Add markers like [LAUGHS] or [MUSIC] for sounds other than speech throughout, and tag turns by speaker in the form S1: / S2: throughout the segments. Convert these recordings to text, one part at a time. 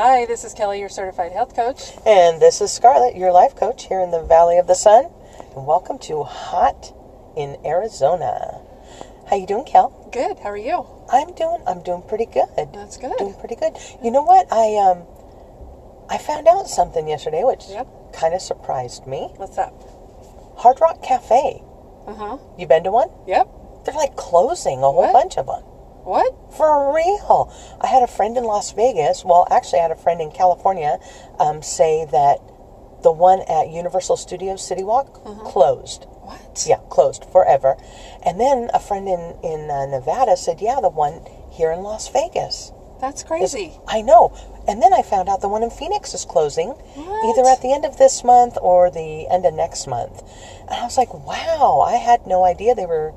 S1: Hi, this is Kelly, your certified health coach.
S2: And this is Scarlett, your life coach here in the Valley of the Sun. And welcome to Hot in Arizona. How you doing, Kel?
S1: Good. How are you?
S2: I'm doing I'm doing pretty good.
S1: That's good.
S2: Doing pretty good. You know what? I um I found out something yesterday which
S1: Yep.
S2: kind of surprised me.
S1: What's up?
S2: Hard Rock Cafe.
S1: Uh huh.
S2: You been to one?
S1: Yep.
S2: They're like closing a whole
S1: What?
S2: bunch of them.
S1: What?
S2: For real. I had a friend in Las Vegas. Well, actually, I had a friend in California um, say that the one at Universal Studios City Walk closed.
S1: What?
S2: Yeah, closed forever. And then a friend in in uh, Nevada said, "Yeah, the one here in Las Vegas."
S1: That's
S2: is-
S1: crazy.
S2: I know. And then I found out the one in Phoenix is closing,
S1: What?
S2: either at the end of this month or the end of next month. And I was like, "Wow, I had no idea they were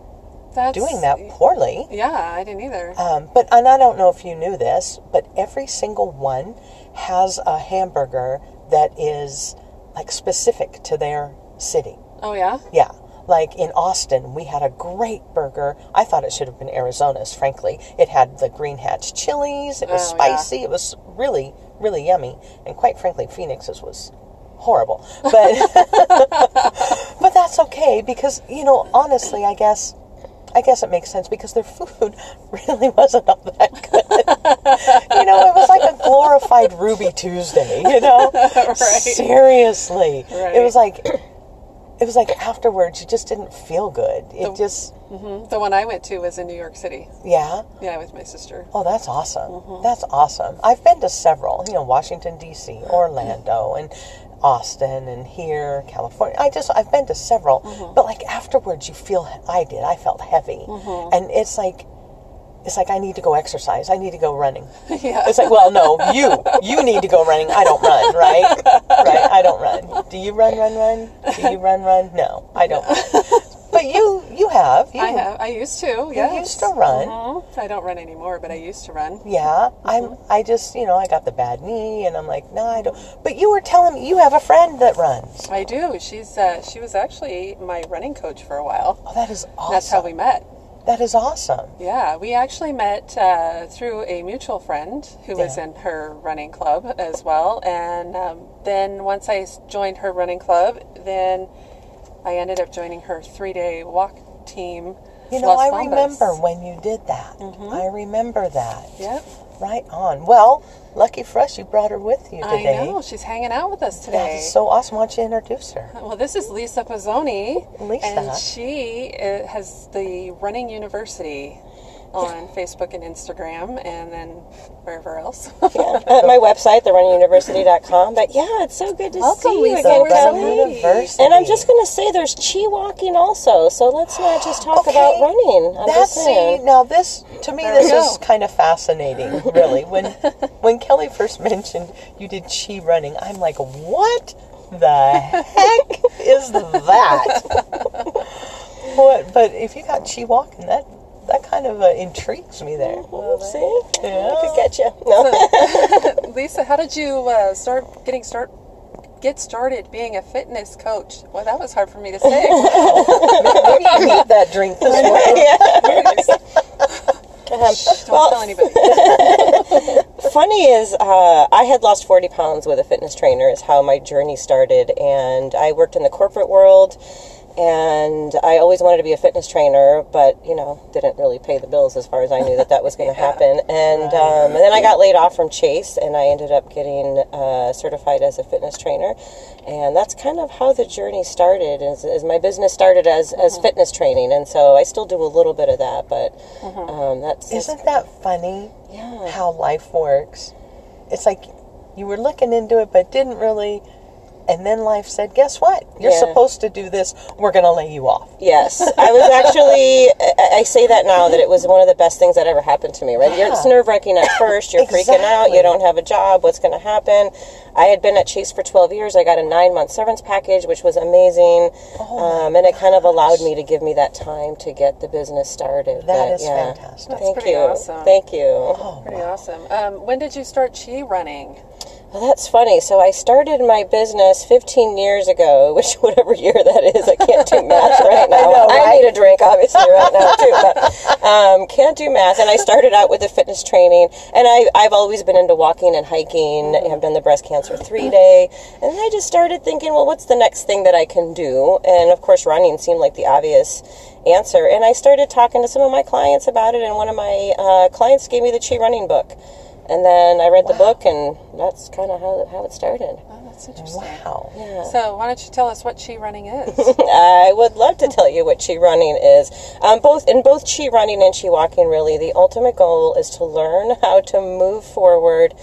S1: That's
S2: doing that poorly."
S1: Yeah, I didn't either.
S2: Um, but and I don't know if you knew this, but every single one has a hamburger that is like specific to their city.
S1: oh yeah.
S2: Yeah. Like in Austin, we had a great burger. I thought it should have been Arizona's, frankly. It had the green hatch chilies. It was
S1: Oh, yeah.
S2: spicy. It was really, really yummy. And quite frankly, Phoenix's was horrible. But [LAUGHS] [LAUGHS] but that's okay because, you know, honestly, I guess I guess it makes sense because their [LAUGHS] food really wasn't all that good. [LAUGHS] you know, it was like a glorified Ruby Tuesday, you know? [LAUGHS] Seriously.
S1: Right.
S2: It was like it was like afterwards you just didn't feel good. It just
S1: hmm The one I went to was in New York City.
S2: yeah.
S1: Yeah, with my sister.
S2: Oh, that's awesome.
S1: Mm-hmm.
S2: That's awesome. I've been to several, you know, Washington D.C., Orlando, and Austin, and here, California. I just I've been to several,
S1: Mm-hmm.
S2: but like afterwards, you feel. I did. I felt heavy,
S1: Mm-hmm.
S2: and it's like. It's like I need to go exercise. I need to go running. [LAUGHS]
S1: Yeah.
S2: It's like, well, no, you you need to go running. I don't run, right? [LAUGHS] Right? I don't run. Do you run, run, run? Do you run, run? No, I don't. [LAUGHS] But you you have. You,
S1: I have. I used to. Yeah.
S2: used to run.
S1: I don't run anymore, but I used to run.
S2: Yeah, I'm. I just, you know, I got the bad knee, and I'm like, no, I don't. But you were telling me you have a friend that runs.
S1: I do. She's uh, she was actually my running coach for a while.
S2: Oh, that is awesome.
S1: That's how we met.
S2: That is awesome.
S1: Yeah, we actually met uh, through a mutual friend who was in her running club as well. And um, then once I joined her running club, then I ended up joining her three day walk team.
S2: You know,
S1: Las
S2: I
S1: Bambas.
S2: remember when you did that. I remember that.
S1: Yep,
S2: Right on. Well, lucky for us, you brought her with you today.
S1: I know. She's hanging out with us today.
S2: is so awesome. Why don't you introduce her?
S1: Well, this is Lisa Pozzoni,
S2: Lisa.
S1: and she uh, has the Running University on Facebook and Instagram, and then wherever else.
S3: at my website, therunningsuniversity.com. But yeah, it's so good to
S1: Welcome,
S3: see you
S1: Lisa.
S3: again, Kelly.
S1: happy.
S2: University.
S3: And I'm just going to say there's chi walking also, so let's not just talk
S2: Okay.
S3: about running. I'm
S2: That's
S3: just
S2: see now this to me
S1: There
S2: this is
S1: go.
S2: kind of fascinating, really. When [LAUGHS] when Kelly first mentioned you did chi running, I'm like, what the heck is that? [LAUGHS] what? But if you got chi walking, that that kind of uh, intrigues me there.
S3: See?
S2: Yeah.
S3: I could get you. No. [LAUGHS] [LAUGHS]
S1: Lisa, how did you uh, start getting start get started being a fitness coach? Well, that was hard for me to say. [LAUGHS]
S2: Maybe you need that drink this morning.
S3: Um,
S1: Don't
S3: well,
S1: tell anybody.
S3: funny is, uh, I had lost 40 pounds with a fitness trainer, is how my journey started. And I worked in the corporate world, and I always wanted to be a fitness trainer, but, you know, didn't really pay the bills as far as I knew that that was going [LAUGHS] to happen. And, um, and then I got laid off from Chase, and I ended up getting uh, certified as a fitness trainer. And that's kind of how the journey started, is, is my business started as, as fitness training. And so I still do a little bit of that, but um, that's...
S2: Isn't that funny?
S3: Yeah.
S2: How life works. It's like you were looking into it, but didn't really. And then life said, "Guess what? You're
S3: Yeah.
S2: supposed to do this. We're going to lay you off."
S3: Yes, I was [LAUGHS] actually. I I say that now that it was one of the best things that ever happened to me. Right? You're, it's nerve wracking at first. You're freaking out. You don't have a job. What's going to happen? I had been at Chase for 12 years. I got a nine month severance package, which was amazing,
S2: Oh
S3: um, and it kind of allowed me to give me that time to get the business started.
S2: That
S3: But,
S2: is
S3: yeah.
S2: fantastic.
S1: That's
S3: Thank you.
S1: awesome.
S3: Thank you.
S2: Oh,
S1: Pretty awesome. Um, when did you start chi running?
S3: Well, that's funny. So I started my business 15 years ago, which [LAUGHS] whatever year that is, I can't do math [LAUGHS] right now.
S2: know, right?
S3: need a drink, obviously, right now [LAUGHS] too, but um, can't do math. And I started out with the fitness training, and I, I've always been into walking and hiking. I've done the breast cancer three day, and then I just started thinking, well, what's the next thing that I can do? And of course, running seemed like the obvious answer. And I started talking to some of my clients about it, and one of my uh, clients gave me the Chi Running book. And then I read the book, and that's kind of how, how it started.
S1: Oh, that's interesting.
S2: Wow. Yeah.
S1: So why don't you tell us what chi running is? [LAUGHS]
S3: I would love to tell you what Chi running is. Um, both in both Chi running and Chi walking, really, the ultimate goal is to learn how to move forward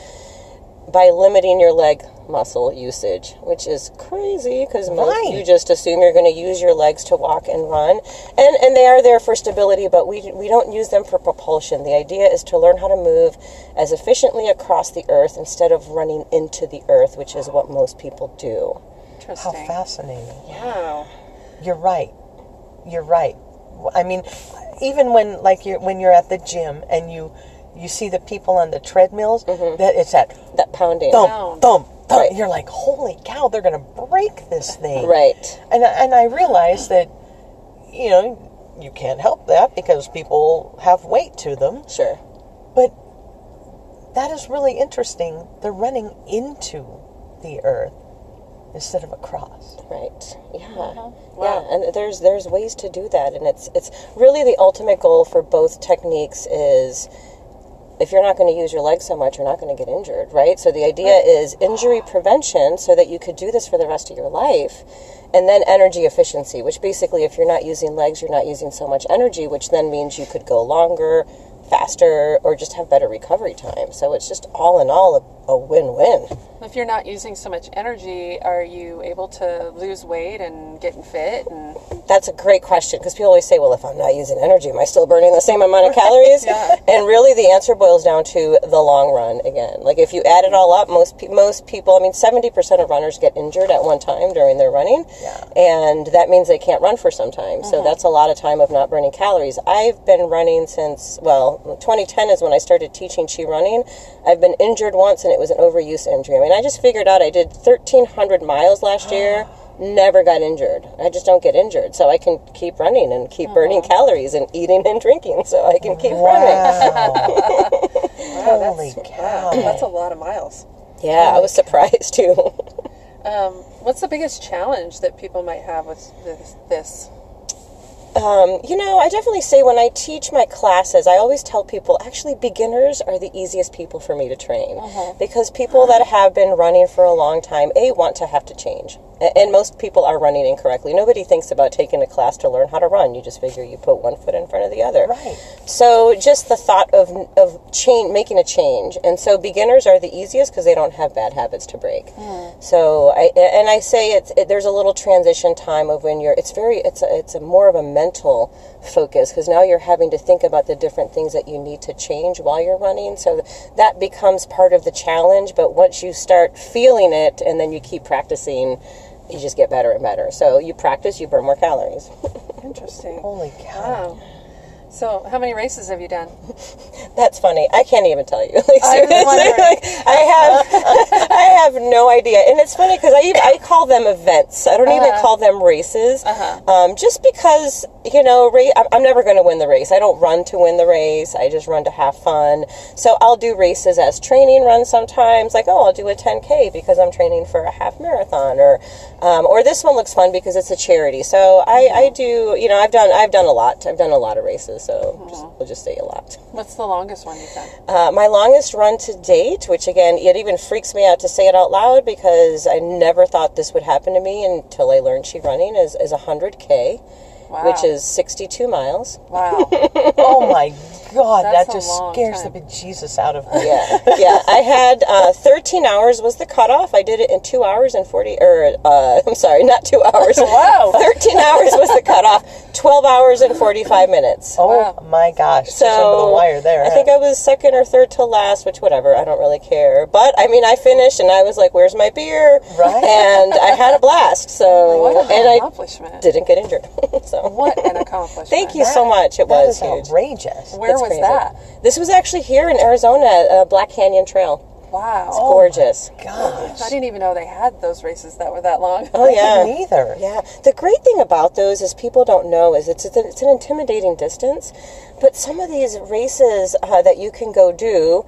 S3: by limiting your leg muscle usage, which is crazy because
S2: Right.
S3: you just assume you're going to use your legs to walk and run, and and they are there for stability, but we we don't use them for propulsion. The idea is to learn how to move as efficiently across the earth instead of running into the earth, which is what most people do.
S1: Interesting.
S2: How fascinating.
S1: Wow.
S2: You're right. You're right. I mean, even when like you're when you're at the gym and you you see the people on the treadmills, mm-hmm. that it's that
S3: That pounding,
S2: thump,
S1: Pound.
S2: thump, thump.
S3: Right.
S2: You're like, holy cow, they're gonna break this thing.
S3: right?
S2: And and I realize that, you know, you can't help that because people have weight to them.
S3: Sure.
S2: But that is really interesting. They're running into the earth instead of across.
S3: Right. Yeah. Uh-huh.
S1: Wow.
S3: Yeah, and there's there's ways to do that, and it's it's really the ultimate goal for both techniques is if you're not going to use your legs so much, you're not going to get injured, right? So the idea is injury prevention, so that you could do this for the rest of your life, and then energy efficiency, which basically, if you're not using legs, you're not using so much energy, which then means you could go longer, faster, or just have better recovery time. So it's just all in all a, a win-win.
S1: If you're not using so much energy, are you able to lose weight and getting fit? And
S3: That's a great question because people always say, well, if I'm not using energy, am I still burning the same amount of calories?
S1: Yeah.
S3: And really, the answer boils down to the long run again. Like, if you add it all up, most, pe- most people, I mean, 70% of runners get injured at one time during their running.
S2: Yeah.
S3: And that means they can't run for some time. So mm-hmm. that's a lot of time of not burning calories. I've been running since, well, 2010 is when I started teaching Chi running. I've been injured once and it was an overuse injury. I mean, I just figured out I did 1,300 miles last year. [GASPS] [GASPS] [GASPS] Never got injured. I just don't get injured, so I can keep running and keep burning calories and eating and drinking, so I can keep running.
S2: Wow. [LAUGHS] Holy cow.
S1: that's a lot of miles.
S3: Yeah, I was surprised too. [LAUGHS]
S1: Um, what's the biggest challenge that people might have with this? this?
S3: Um, you know, I definitely say when I teach my classes, I always tell people actually beginners are the easiest people for me to train because people that have been running for a long time, A, want to have to change. And most people are running incorrectly. Nobody thinks about taking a class to learn how to run. You just figure you put one foot in front of the other.
S2: Right.
S3: So just the thought of of change, making a change, and so beginners are the easiest because they don't have bad habits to break. Hmm. So I and I say it's it, there's a little transition time of when you're. It's very it's a, it's a more of a mental focus because now you're having to think about the different things that you need to change while you're running. So that becomes part of the challenge. But once you start feeling it, and then you keep practicing. You just get better and better. So you practice, you burn more calories. [LAUGHS]
S1: Interesting.
S2: Holy cow.
S1: Wow. So, how many races have you done? [LAUGHS]
S3: That's funny. I can't even tell you. [LAUGHS] Like,
S1: I
S3: like, I have, [LAUGHS] I have no idea, and it's funny because I even, I call them events. I don't even
S1: Uh-huh.
S3: call them races,
S1: Uh-huh.
S3: um, just because you know, ra- I'm- I'm never going to win the race. I don't run to win the race. I just run to have fun. So I'll do races as training runs sometimes. Like, oh, I'll do a 10k because I'm training for a half marathon, or um, or this one looks fun because it's a charity. So I, I do, you know, I've done I've done a lot. I've done a lot of races. So just, we'll just say a lot.
S1: What's the longest one you've done?
S3: Uh, my longest run to date, which again, it even freaks me out to say it out loud because I never thought this would happen to me until I learned chi running, is, is 100K,
S1: Wow.
S3: which is 62 miles.
S1: wow. [LAUGHS]
S2: Oh my God,
S1: That's
S2: that just scares
S1: time.
S2: the bejesus out of me.
S3: Yeah, yeah. I had uh, 13 hours was the cutoff. I did it in two hours and 40, or uh, [LAUGHS] I'm sorry, not two hours. [LAUGHS]
S2: Wow.
S3: 13 hours was the cutoff. 12 hours and 45 minutes.
S2: Oh
S1: Wow.
S2: my gosh.
S3: So
S2: Just under the wire there.
S3: I
S2: huh?
S3: think I was second or third to last, which whatever, I don't really care. But I mean, I finished and I was like, "Where's my beer?"
S2: Right.
S3: And I had a blast. So
S1: What an
S3: and I
S1: accomplishment.
S3: didn't get injured. [LAUGHS] so
S1: What an accomplishment.
S3: thank you so much. It
S2: that
S3: was
S2: is
S3: huge.
S2: outrageous.
S1: Where
S3: It's
S1: was
S3: crazy.
S1: that?
S3: This was actually here in Arizona, uh, Black Canyon Trail.
S1: Wow.
S3: It's gorgeous.
S2: Gosh.
S1: I didn't even know they had those races that were that long.
S3: Oh [LAUGHS] yeah.
S2: didn't.
S3: Yeah, the great thing about those is people don't know is it's it's, an- it's an intimidating distance, but some of these races uh, that you can go do,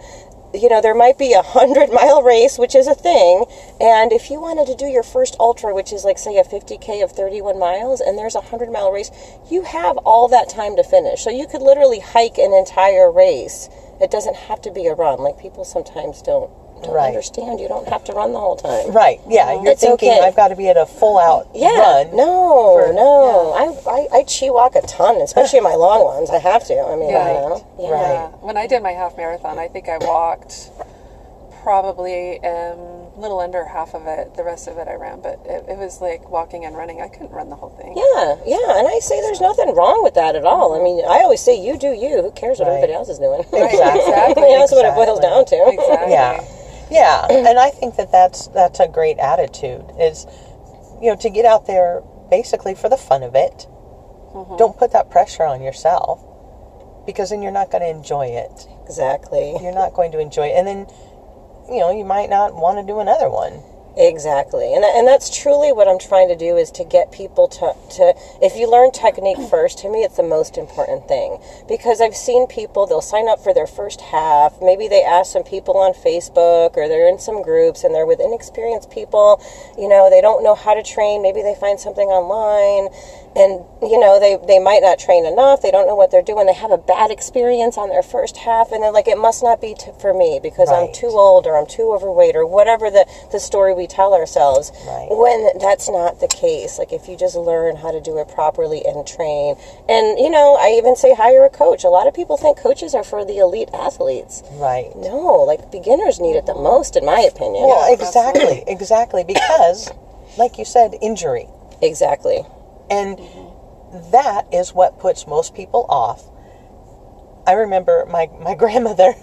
S3: you know, there might be a hundred [LAUGHS] mile race, which is a thing, and if you wanted to do your first ultra, which is like say a fifty k of thirty one miles, and there's a hundred mile race, you have all that time to finish, so you could literally hike an entire race. It doesn't have to be a run, like people sometimes don't. Don't
S2: Right.
S3: understand. You don't have to run the whole time.
S2: Right. Yeah. You're
S3: It's
S2: thinking
S3: okay.
S2: I've got to be at a full out
S3: Yeah,
S2: run.
S3: no,
S2: for-
S3: no. I, I I chi walk a ton, especially in my long ones. I have to. I mean,
S1: Right,
S3: you know, yeah.
S2: right.
S1: Yeah. When I did my half marathon, I think I walked probably um, a little under half of it. The rest of it I ran, but it, it was like walking and running. I couldn't run the whole thing.
S3: Yeah, yeah, and I say there's nothing wrong with that at all. I mean, I always say you do you. Who cares what
S2: Right.
S3: everybody else is doing?
S1: Right,
S2: Exactly. [LAUGHS]
S1: exactly.
S3: You know, that's what it boils down to.
S1: Exactly.
S2: Yeah. Yeah, and I think that that's that's a great attitude. Is you know to get out there basically for the fun of it.
S3: Mm-hmm.
S2: Don't put that pressure on yourself because then you're not going to enjoy it.
S3: Exactly.
S2: You're not going to enjoy it, and then you know you might not want to do another one.
S3: Exactly, and and that's truly what I'm trying to do is to get people to to if you learn technique first. To me, it's the most important thing because I've seen people they'll sign up for their first half. Maybe they ask some people on Facebook or they're in some groups and they're with inexperienced people. You know, they don't know how to train. Maybe they find something online, and you know they they might not train enough. They don't know what they're doing. They have a bad experience on their first half, and they're like, it must not be t- for me because I'm too old or I'm too overweight or whatever the, the story we tell ourselves.
S2: Right.
S3: When that's not the case. Like if you just learn how to do it properly and train. And, you know, I even say hire a coach. A lot of people think coaches are for the elite athletes.
S2: Right.
S3: No, like beginners need it the most, in my opinion.
S2: Well, exactly, exactly because, like you said, injury,
S3: exactly.
S2: And mm-hmm. that is what puts most people off. I remember my my [LAUGHS] grandmother,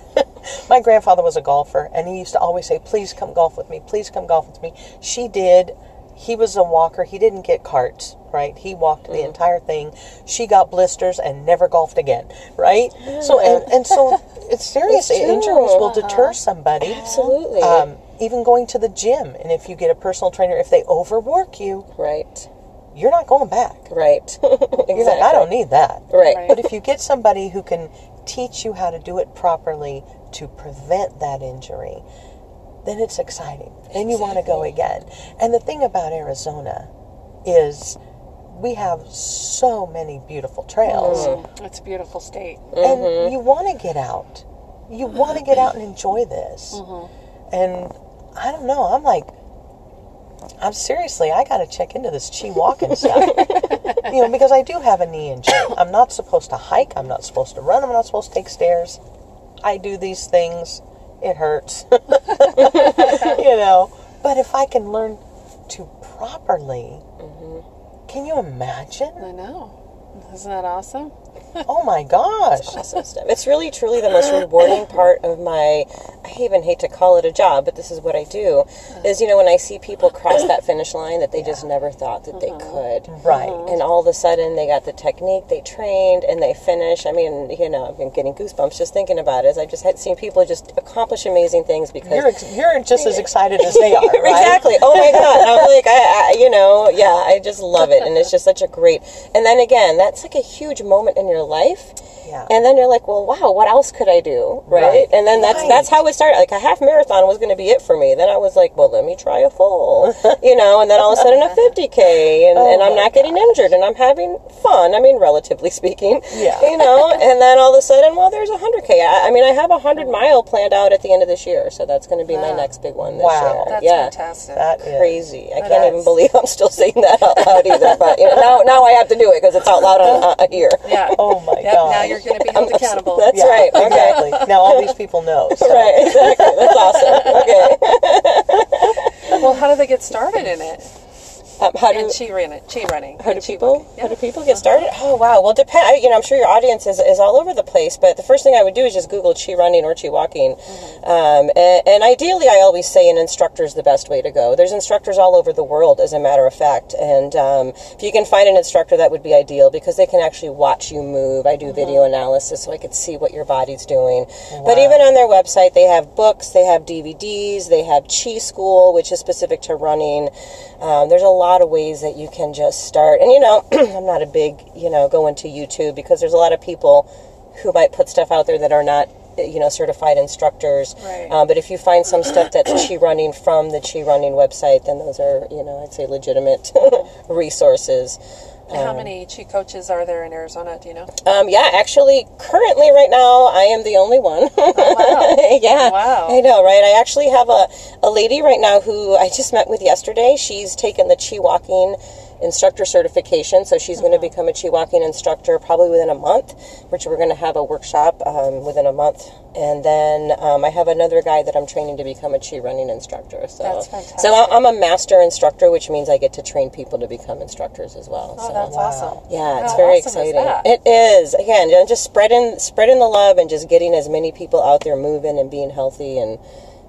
S2: my grandfather was a golfer, and he used to always say, "Please come golf with me. Please come golf with me." She did. He was a walker. He didn't get carts, right? He walked the mm-hmm. entire thing. She got blisters and never golfed again, right? So and and so it's [LAUGHS] serious.
S3: It's.
S2: Injuries will deter uh-huh. somebody.
S3: Absolutely.
S2: Um, even going to the gym, and if you get a personal trainer, if they overwork you,
S3: right.
S2: You're not going back.
S3: Right. [LAUGHS] exactly.
S2: You're like, I don't need that.
S3: Right.
S1: Right.
S2: But if you get somebody who can teach you how to do it properly to prevent that injury, then it's exciting. Then you want to go again. And the thing about Arizona is we have so many beautiful trails. Mm-hmm.
S1: It's a beautiful state.
S2: And mm-hmm. you want to get out. You want to get out and enjoy this. Mm-hmm. And I don't know, I'm like, I'm seriously, I got to check into this chi walking stuff. [LAUGHS] you know, because I do have a knee injury. I'm not supposed to hike. I'm not supposed to run. I'm not supposed to take stairs. I do these things. It hurts. [LAUGHS] you know, but if I can learn to properly, mm-hmm. can you imagine?
S1: I know. Isn't that awesome?
S2: Oh my gosh.
S3: awesome stuff. It's really, truly the most rewarding part of my. I even hate to call it a job, but this is what I do. Is you know when I see people cross that finish line that they just never thought that they mm-hmm. could,
S2: Right. Mm-hmm.
S3: and all of a sudden they got the technique, they trained, and they finish. I mean, you know, I've been getting goosebumps just thinking about it. As I just had seen people just accomplish amazing things because
S2: You're you're just as excited as they [LAUGHS] are, right?
S3: Exactly. Oh my god. I'm like, I, I, you know, yeah, I just love it, and it's just such a great. And then again, that's like a huge moment in your life.
S2: Yeah.
S3: And then you're like, well, wow, what else could I do, right?
S2: Right.
S3: And then that's
S2: Right.
S3: that's how it started. Like a half marathon was going to be it for me. Then I was like, well, let me try a full, [LAUGHS] you know. And then all of a sudden a 50k, and,
S2: Oh
S3: and I'm not getting injured, and I'm having fun. I mean, relatively speaking,
S2: Yeah.
S3: You know. [LAUGHS] And then all of a sudden, well, there's a 100k. I, I mean, I have a hundred mile planned out at the end of this year, so that's going to be my next big one this
S2: Wow.
S3: year.
S1: That's
S3: yeah
S1: fantastic.
S2: That
S3: crazy. I can't even believe I'm still saying that out loud either. But you know, now, now I have to do it because it's out loud on, [LAUGHS] uh, here.
S1: yeah.
S2: Oh my
S1: Yep,
S2: god.
S1: now you're going to be held accountable.
S3: That's
S2: Yeah,
S3: right. Okay.
S2: Exactly. Now all these people know. so-
S3: Right. Exactly. That's awesome. [LAUGHS] Okay.
S1: well, how do they get started in it?
S3: Um, how do
S1: and chi running.
S3: How do people
S1: walking.
S3: how do people get started? Oh wow. Well, depend. I- You know, I'm sure your audience is, is all over the place. But the first thing I would do is just Google chi running or chi walking. Um, and, and ideally, I always say an instructor is the best way to go. There's instructors all over the world, as a matter of fact. And um, if you can find an instructor, that would be ideal because they can actually watch you move. I do video analysis, so I could see what your body's doing. But even on their website, they have books, they have DVDs, they have Chi School, which is specific to running. Um, there's a lot of ways that you can just start. And you know, [CLEARS THROAT] I'm not a big, you know, going to YouTube because there's a lot of people who might put stuff out there that are not, you know, certified instructors.
S1: Right.
S3: Um, but if you find some stuff that's Chi Running from the Chi Running website, then those are, you know, I'd say legitimate [LAUGHS] resources.
S1: How many chi coaches are there in Arizona? Do you know?
S3: Um, yeah, actually, currently, right now, I am the only one.
S1: wow. [LAUGHS]
S3: yeah.
S1: Wow.
S3: I know, right? I actually have a, a lady right now who I just met with yesterday. She's taken the Chi Walking instructor certification, so she's going to become a Chi Walking instructor probably within a month, which we're going to have a workshop um, within a month. And then um, I have another guy that I'm training to become a Chi Running instructor. So,
S1: That's fantastic.
S3: so I- I'm a master instructor, which means I get to train people to become instructors as well.
S1: Oh,
S3: so.
S1: that's awesome.
S3: Yeah, it's
S1: How
S3: very
S1: awesome
S3: exciting.
S1: that?
S3: It is. Again, just spreading spreading the love and just getting as many people out there moving and being healthy and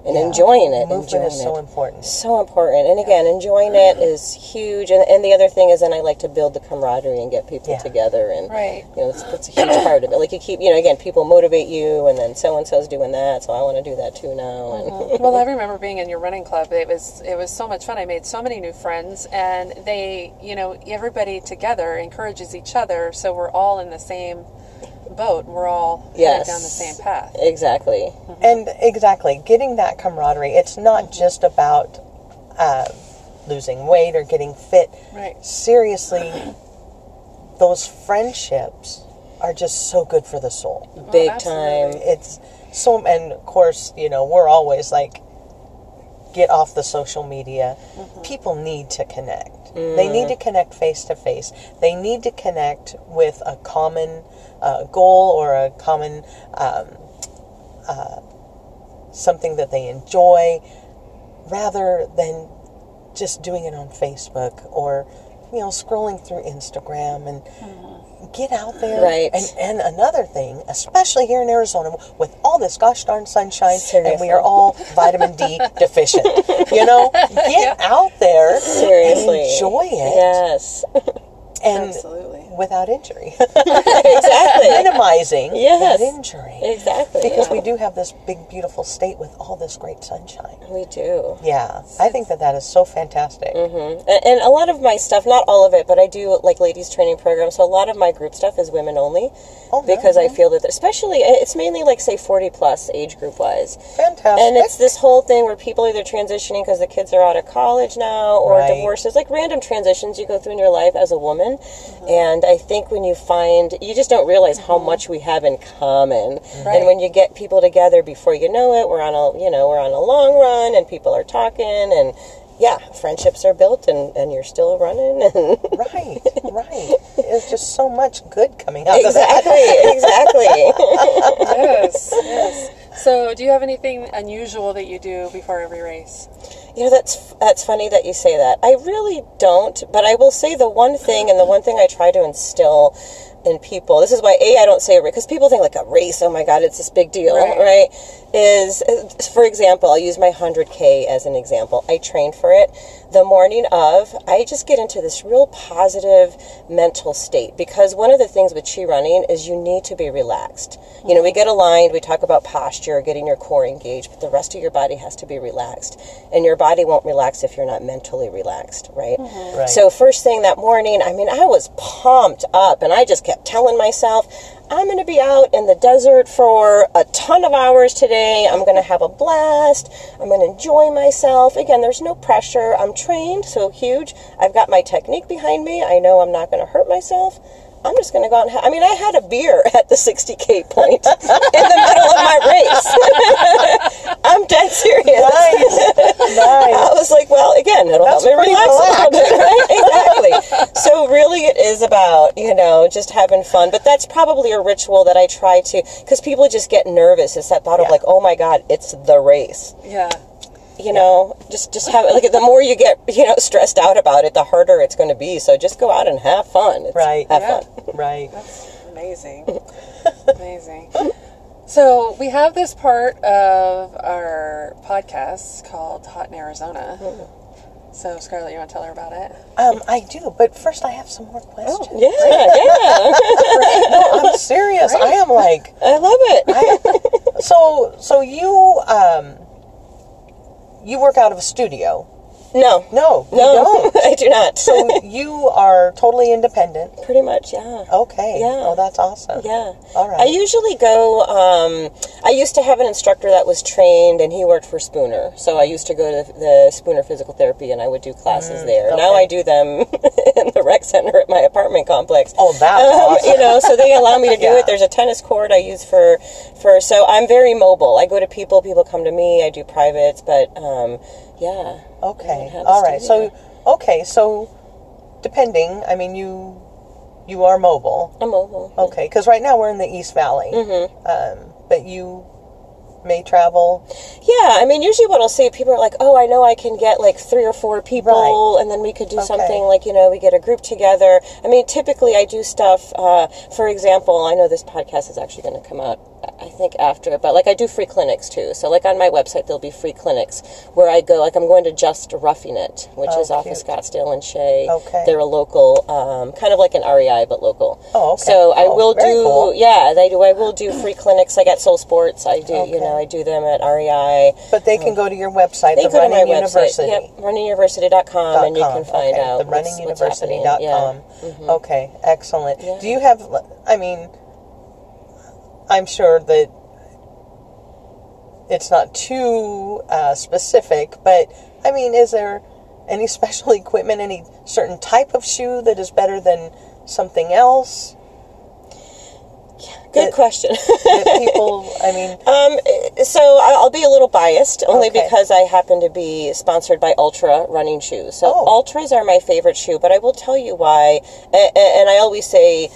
S3: and enjoying it.
S2: Movement
S3: enjoying
S2: is so
S3: it.
S2: important.
S3: So important. And again, enjoying it is huge. And, and the other thing is then I like to build the camaraderie and get people
S2: Yeah.
S3: together and
S1: Right.
S3: you know, that's, that's a huge part of it. Like you keep you know, again, people motivate you and then so and so's doing that, so I want to do that too now and mm-hmm.
S1: well, I remember being in your running club. It was it was so much fun. I made so many new friends, and they, you know, everybody together encourages each other. So we're all in the same boat. We're all
S3: Yes.
S1: down the same path.
S3: Exactly. Mm-hmm.
S2: And exactly, getting that camaraderie. It's not mm-hmm. just about uh, losing weight or getting fit.
S1: Right.
S2: Seriously, those friendships are just so good for the soul.
S3: Oh, Big
S1: absolutely.
S3: time.
S2: It's so, and of course, you know, we're always like, get off the social media. Mm-hmm. People need to connect. They need to connect face to face. They need to connect with a common uh, goal or a common um, uh, something that they enjoy, rather than just doing it on Facebook or you know scrolling through Instagram and get out there.
S3: Right.
S2: And and another thing, especially here in Arizona, with all this gosh darn sunshine, and we are all vitamin D [LAUGHS] deficient. You know, [LAUGHS] get out there
S3: Seriously.
S2: and enjoy it,
S3: Yes. [LAUGHS]
S2: and
S1: Absolutely.
S2: Without injury, [LAUGHS]
S3: exactly.
S2: minimizing
S3: Yes.
S2: that injury.
S3: Exactly.
S2: Because we do have this big, beautiful state with all this great sunshine.
S3: we do.
S2: Yeah, I think that that is so fantastic. Mm-hmm.
S3: And, and a lot of my stuff, not all of it, but I do like ladies training programs. So a lot of my group stuff is women only
S2: Oh,
S3: because I feel that, especially, it's mainly like say 40 plus age group wise.
S2: Fantastic.
S3: And it's this whole thing where people are either transitioning because the kids are out of college now or
S2: Right.
S3: divorces, like random transitions you go through in your life as a woman. Mm-hmm. And I think when you find, you just don't realize how much we have in common.
S1: Right.
S3: And when you get people together before you know it, we're on a, you know, we're on a long run and people are talking and yeah, friendships are built and, and you're still running and
S2: right, right. There's just so much good coming out of that.
S3: exactly, exactly. [LAUGHS]
S1: yes, yes. So, do you have anything unusual that you do before every race?
S3: You know, that's that's funny that you say that. I really don't, but I will say the one thing, and the one thing I try to instill in people. This is why a I don't say it because people think like a race. Oh my God, it's this big deal,
S1: Right.
S3: right? Is for example, I'll use my hundred k as an example. I train for it the morning of. I just get into this real positive mental state because one of the things with chi running is you need to be relaxed. You know, we get aligned. We talk about posture, getting your core engaged, but the rest of your body has to be relaxed, and your body won't relax if you're not mentally relaxed, right? Mm-hmm.
S2: Right.
S3: So first thing that morning, I mean, I was pumped up, and I just kept telling myself, I'm going to be out in the desert for a ton of hours today. I'm going to have a blast. I'm going to enjoy myself. Again, there's no pressure. I'm trained, so huge. I've got my technique behind me. I know I'm not going to hurt myself. I'm just going to go out and ha- I mean, I had a beer [LAUGHS] at the 60K point [LAUGHS] in the middle of my race. [LAUGHS] I'm dead serious.
S2: Nice, nice.
S3: I was like, well, again, it'll
S2: That's
S3: help me
S2: pretty
S3: relax a little bit, right? Exactly. so really, it is about you know just having fun. But that's probably a ritual that I try to because people just get nervous. It's that thought of like, oh my god, it's the race.
S1: Yeah.
S3: You know, just just have like the more you get you know stressed out about it, the harder it's going to be. So just go out and have fun. It's,
S2: Right.
S3: Have
S1: Yeah.
S3: fun.
S2: Right.
S1: That's amazing. Amazing. So we have this part of our podcast called Hot in Arizona. Mm-hmm. So Scarlett, you want to tell her about it?
S2: Um, I do, but first I have some more questions.
S3: Yeah, yeah. [LAUGHS]
S2: No, I'm serious. I am like
S3: I love it.
S2: so. So you um, you work out of a studio.
S3: No,
S2: No,
S3: no. [LAUGHS] I do not.
S2: So [LAUGHS] you are totally independent.
S3: Pretty much, yeah.
S2: Okay.
S3: Yeah.
S2: Oh, that's awesome.
S3: Yeah.
S2: All right.
S3: I usually go. Um, I used to have an instructor that was trained, and he worked for Spooner. So I used to go to the Spooner Physical Therapy, and I would do classes there. Now
S2: Mm.
S3: I do them [LAUGHS] in the rec center at my apartment complex.
S2: Oh, that's
S3: Um,
S2: awesome.
S3: You know, so they allow me to do
S2: Yeah.
S3: it. There's a tennis court I use for for. So I'm very mobile. I go to people. People come to me. I do privates, but um, yeah.
S2: Okay. All right. So okay. So depending, I mean, you you are mobile.
S3: I'm mobile.
S2: Okay. Because right now we're in the East Valley. Mm-hmm. Um, but you may travel.
S3: Yeah, I mean, usually what I'll say, people are like, "Oh, I know I can get like three or four people, and then we could do something like you know, we get a group together." I mean, typically I do stuff. Uh, for example, I know this podcast is actually going to come out, I think after, but like I do free clinics too. So like on my website, there'll be free clinics where I go. Like I'm going to Just Roughing It, which
S2: Oh,
S3: is off of. Scottsdale and Shea.
S2: Okay.
S3: they're a local, um, kind of like an REI but local.
S2: Oh, okay.
S3: So I
S2: Oh,
S3: will do,
S2: cool.
S3: yeah, they do. I will do free clinics. I at Sole Sports, I do.
S2: Okay.
S3: You know, I do them at REI.
S2: But they can go to your website,
S3: They
S2: the
S3: go to my
S2: Running University.
S3: website. Yep, runninguniversity.com, and you can find
S2: okay.
S3: out
S2: the
S3: what's, what's happening.
S2: runninguniversity.com.
S3: Yeah. Mm-hmm.
S2: Okay, excellent. Do you have? I mean, I'm sure that it's not too uh, specific, but I mean, is there any special [LAUGHS] equipment, any certain type of shoe that is better than something else?
S3: Good
S2: It-
S3: question. [LAUGHS]
S2: That people, I mean, [LAUGHS]
S3: um, so I'll be a little biased, only
S2: Okay.
S3: because I happen to be sponsored by Altra running shoes. So
S2: Oh.
S3: Altras are my favorite shoe, but I will tell you why. And, and I always say.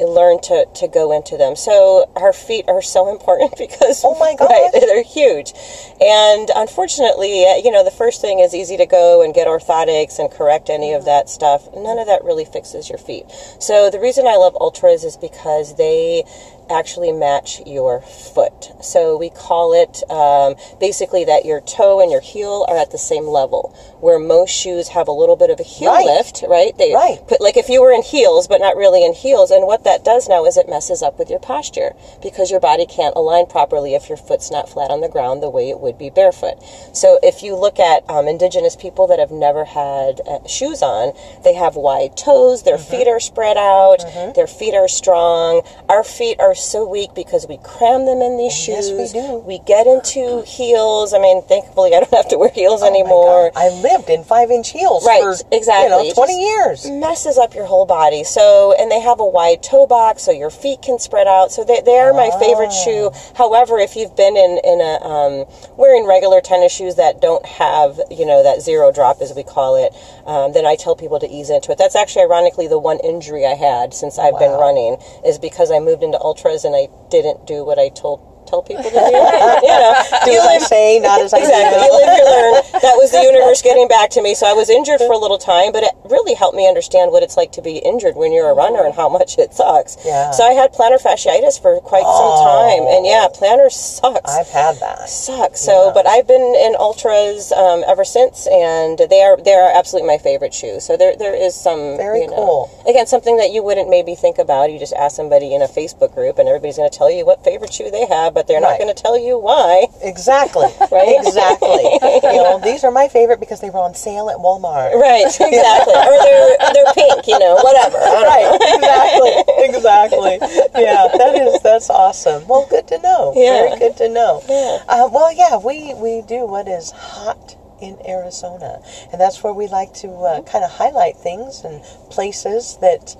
S3: Learn to, to go into them. So our feet are so [LAUGHS] important because
S2: Oh my [LAUGHS] gosh.
S3: right, they're huge. And unfortunately, uh, you know, the first thing is easy to go and get orthotics and correct any of that stuff. None of that really fixes your feet. So the reason I love Altras is because they actually match your foot. So we call it um, basically that your toe and your heel are at the same level, where most shoes have a little bit of a heel
S2: Right.
S3: lift, right? They
S2: Right.
S3: put like if you were in heels but not really in heels, and what that does now is it messes up with your posture because your body can't align properly if your foot's not flat on the ground the way it would be barefoot. So if you look at um, indigenous people that have never had uh, shoes on, they have wide toes, their
S2: Mm-hmm.
S3: feet are spread out, their feet are strong. Our feet are so weak because we cram them in these shoes.
S2: Yes, we do.
S3: We get into heels. I mean, thankfully, I don't have to wear heels
S2: oh
S3: anymore.
S2: I lived in five inch heels
S3: Right,
S2: for
S3: exactly.
S2: you know twenty years.
S3: messes up your whole body. So, and they have a wide toe box, so your feet can spread out. So they, they are my favorite
S2: Ah.
S3: shoe. However, if you've been in in a um, wearing regular tennis shoes that don't have you know that zero drop as we call it, um, then I tell people to ease into it. That's actually ironically the one injury I had since I've been running is because I moved into Altras and I didn't do what I told tell people to do. you know, [LAUGHS]
S2: Do
S3: you
S2: as I say, not as I
S3: Exactly.
S2: do.
S3: You live, you learn. That was the universe getting back to me. So I was injured for a little time, but it really helped me understand what it's like to be injured when you're a runner and how much it sucks.
S2: Yeah.
S3: So I had plantar fasciitis for quite some time, and yeah, plantar sucks.
S2: I've had that.
S3: Sucks. So, but I've been in Altras um, ever since, and they are they are absolutely my favorite shoe. So there there is some
S2: Very
S3: you know,
S2: cool.
S3: Again, something that you wouldn't maybe think about. You just ask somebody in a Facebook group, and everybody's going to tell you what favorite shoe they have, but they're
S2: Right.
S3: not going to tell you why.
S2: Exactly. [LAUGHS]
S3: Right?
S2: Exactly. [LAUGHS] you know, these are my favorite because they were on sale at Walmart.
S3: Right, [LAUGHS] exactly. or they're they're pink, you know, whatever. I don't know.
S2: Right. Exactly. Exactly. Yeah, that is that's awesome. Well, good to know.
S3: Yeah.
S2: Very good to know.
S3: Yeah.
S2: Uh, well, yeah, we we do what is hot in Arizona, and that's where we like to uh, kind of highlight things and places that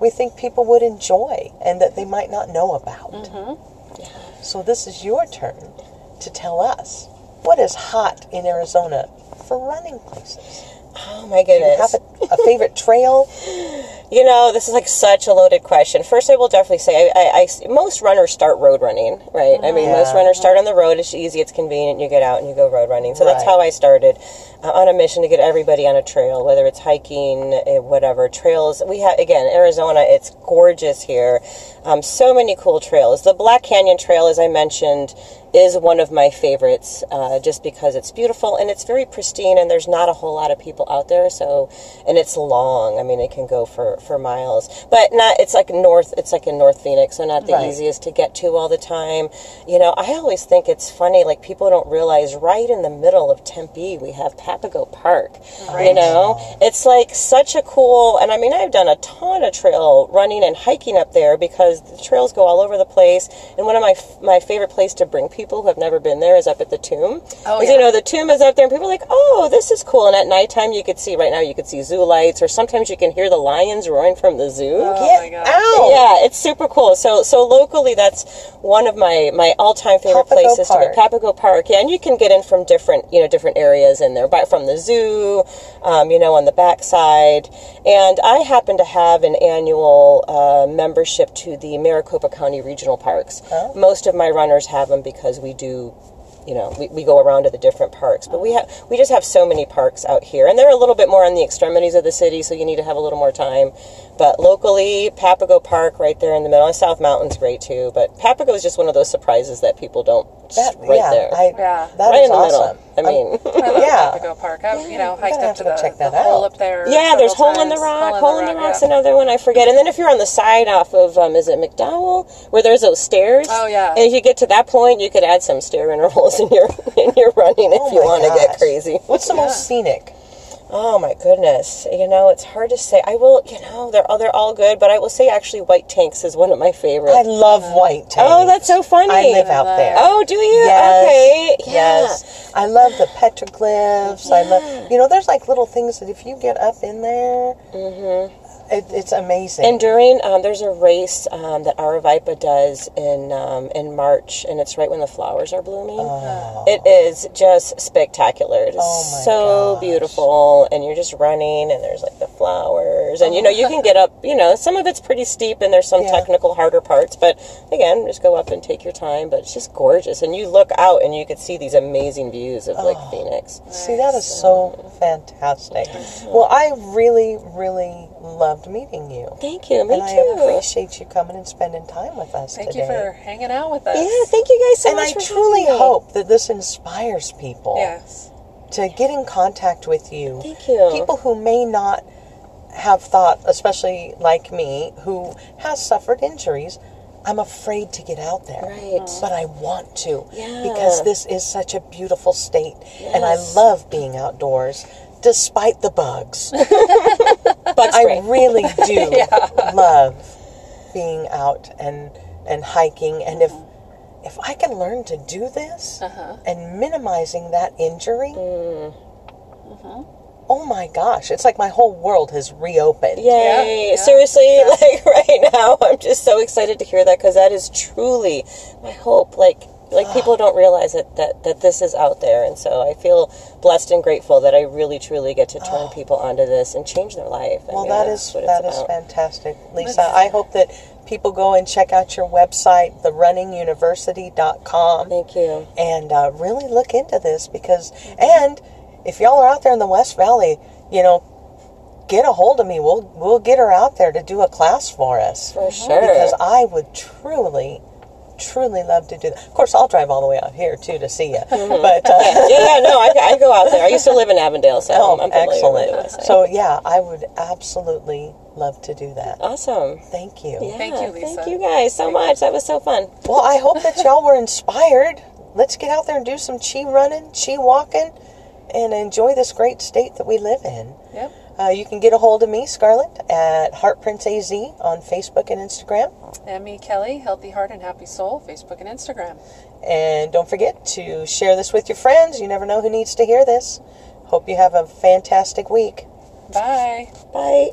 S2: we think people would enjoy and that they might not know about. So this is your turn to tell us what is hot in Arizona for running places.
S3: Oh my goodness.
S2: Do you have a, a favorite trail? [LAUGHS]
S3: You know, this is like such a loaded question. First, I will definitely say, I, I, I- most runners start road running, right? I mean, most runners start on the road. It's easy, it's convenient. You get out and you go road running. So that's how I started on a mission to get everybody on a trail, whether it's hiking, eh, whatever trails. We have again Arizona. It's gorgeous here. Um, so many cool trails. The Black Canyon Trail, as I mentioned, is one of my favorites, uh, just because it's beautiful and it's very pristine, and there's not a whole lot of people out there. So, and it's long. I mean, it can go for for miles, but not. It's like north. It's like in North Phoenix, so not the
S2: Right.
S3: easiest to get to all the time. You know, I always think it's funny. Like people don't realize, right in the middle of Tempe, we have Papago Park. You know, it's like such a cool. And I mean, I've done a ton of trail running and hiking up there because the trails go all over the place. And one of my my favorite place to bring people who have never been there is up at the Tomb.
S1: Oh,
S3: 'Cause,
S1: yeah.
S3: You know, the Tomb is up there, and people are like, "Oh, this is cool." And at nighttime, you could see right now, you could see zoo lights, or sometimes you can hear the lions roaring from the zoo.
S1: Oh
S2: Get
S1: my God.
S2: out!
S3: Yeah, it's super cool. So so locally, that's one of my my all time favorite
S2: Papago
S3: places to
S2: Park.
S3: get. Papago Park. Yeah, and you can get in from different you know different areas in there, from the zoo, um, you know, on the backside. And I happen to have an annual uh, membership to the Maricopa County Regional Parks.
S2: Oh.
S3: Most of my runners have them because we do you know, we, we go around to the different parks, but we have we just have so many parks out here, and they're a little bit more on the extremities of the city, so you need to have a little more time. But locally, Papago Park, right there in the middle, and South Mountain's great too. But Papago is just one of those surprises that people don't.
S2: That,
S3: right
S2: yeah,
S3: there,
S2: I,
S1: Yeah.
S2: that
S3: right
S2: is
S3: in the
S2: awesome.
S3: middle. I mean,
S1: I love
S2: Yeah.
S1: Papago Park. I've, you know, hiked up to
S2: to go
S1: the,
S2: check that
S1: the hole
S2: out.
S1: up there.
S3: yeah, there's
S1: several
S3: hole in the rock. Hole in the rock's
S1: yeah.
S3: another one I forget. And then if you're on the side off of, um, is it McDowell, where there's those stairs?
S1: Oh, yeah.
S3: And if you get to that point, you could add some stair intervals [LAUGHS] in your in your running
S2: Oh
S3: if you want to get crazy.
S2: What's the most scenic?
S3: Oh my goodness! You know, it's hard to say. I will, you know, they're all they're all good, but I will say actually, White Tanks is one of my favorites.
S2: I love white oh, tanks.
S3: oh, that's so funny.
S2: I live out there.
S3: Oh, do you?
S2: Yes,
S3: Okay. Yeah.
S2: Yes. I love the petroglyphs. I love, you know, there's like little things that if you get up in there, mm-hmm. It, it's amazing.
S3: And during um, there's a race um, that Aravaipa does in um, in March, and it's right when the flowers are blooming. Oh. It is just spectacular. It is
S2: Oh
S3: so
S2: gosh.
S3: beautiful, and you're just running, and there's like the flowers, and you know you can get up. You know, some of it's pretty steep, and there's some
S2: Yeah.
S3: technical harder parts, but again, just go up and take your time. But it's just gorgeous, and you look out, and you could see these amazing views of Lake Phoenix.
S2: See, that is so fantastic. Well, I really, really loved meeting you.
S3: Thank you. Me
S2: and I
S3: too.
S2: appreciate you coming and spending time with us
S1: Thank
S2: today.
S1: you for hanging out with us.
S3: yeah, thank you guys so
S2: and
S3: much And
S2: I
S3: for
S2: truly
S3: me.
S2: hope that this inspires people
S1: Yes.
S2: to get in contact with you.
S3: Thank you.
S2: People who may not have thought, especially like me, who has suffered injuries, I'm afraid to get out there.
S3: Right.
S2: But I want to
S3: Yeah.
S2: because this is such a beautiful state and I love being outdoors despite the bugs. [LAUGHS]
S3: Bug
S2: I really do [LAUGHS] love being out and and hiking and if if I can learn to do this
S1: Uh-huh.
S2: and minimizing that injury,
S3: Mm.
S2: oh my gosh, it's like my whole world has reopened.
S3: Yay!
S1: Yeah, yeah,
S3: Seriously, [LAUGHS] like right now, I'm just so excited to hear that because that is truly my hope. Like, like people don't realize that, that that this is out there, and so I feel blessed and grateful that I really truly get to turn people onto this and change their life. I.
S2: Well,
S3: mean,
S2: that
S3: that's
S2: is
S3: what
S2: that
S3: it's
S2: is
S3: about.
S2: fantastic, Lisa. I hope that people go and check out your website, therunningsuniversity.com,
S3: Thank you.
S2: and uh, really look into this because, and if y'all are out there in the West Valley, you know, get a hold of me. We'll we'll get her out there to do a class for us
S3: For sure.
S2: because I would truly. Truly love to do that. Of course, I'll drive all the way out here too to see you. [LAUGHS] But uh, [LAUGHS]
S3: yeah, yeah, no, I, I go out there. I used to live in Avondale, so
S2: oh,
S3: I'm, I'm with the
S2: excellent. So yeah, I would absolutely love to do that.
S3: awesome.
S2: Thank you.
S3: Yeah,
S1: Thank you, Lisa.
S3: Thank you guys so much. That was so fun.
S2: Well, I hope that y'all were inspired. Let's get out there and do some chi running, chi walking, and enjoy this great state that we live in.
S1: Yep.
S2: Uh, you can get a hold of me, Scarlett, at Heartprints AZ on Facebook and Instagram.
S1: Emmy Kelly, Healthy Heart and Happy Soul, Facebook and Instagram.
S2: And don't forget to share this with your friends. You never know who needs to hear this. Hope you have a fantastic week.
S1: Bye.
S3: Bye.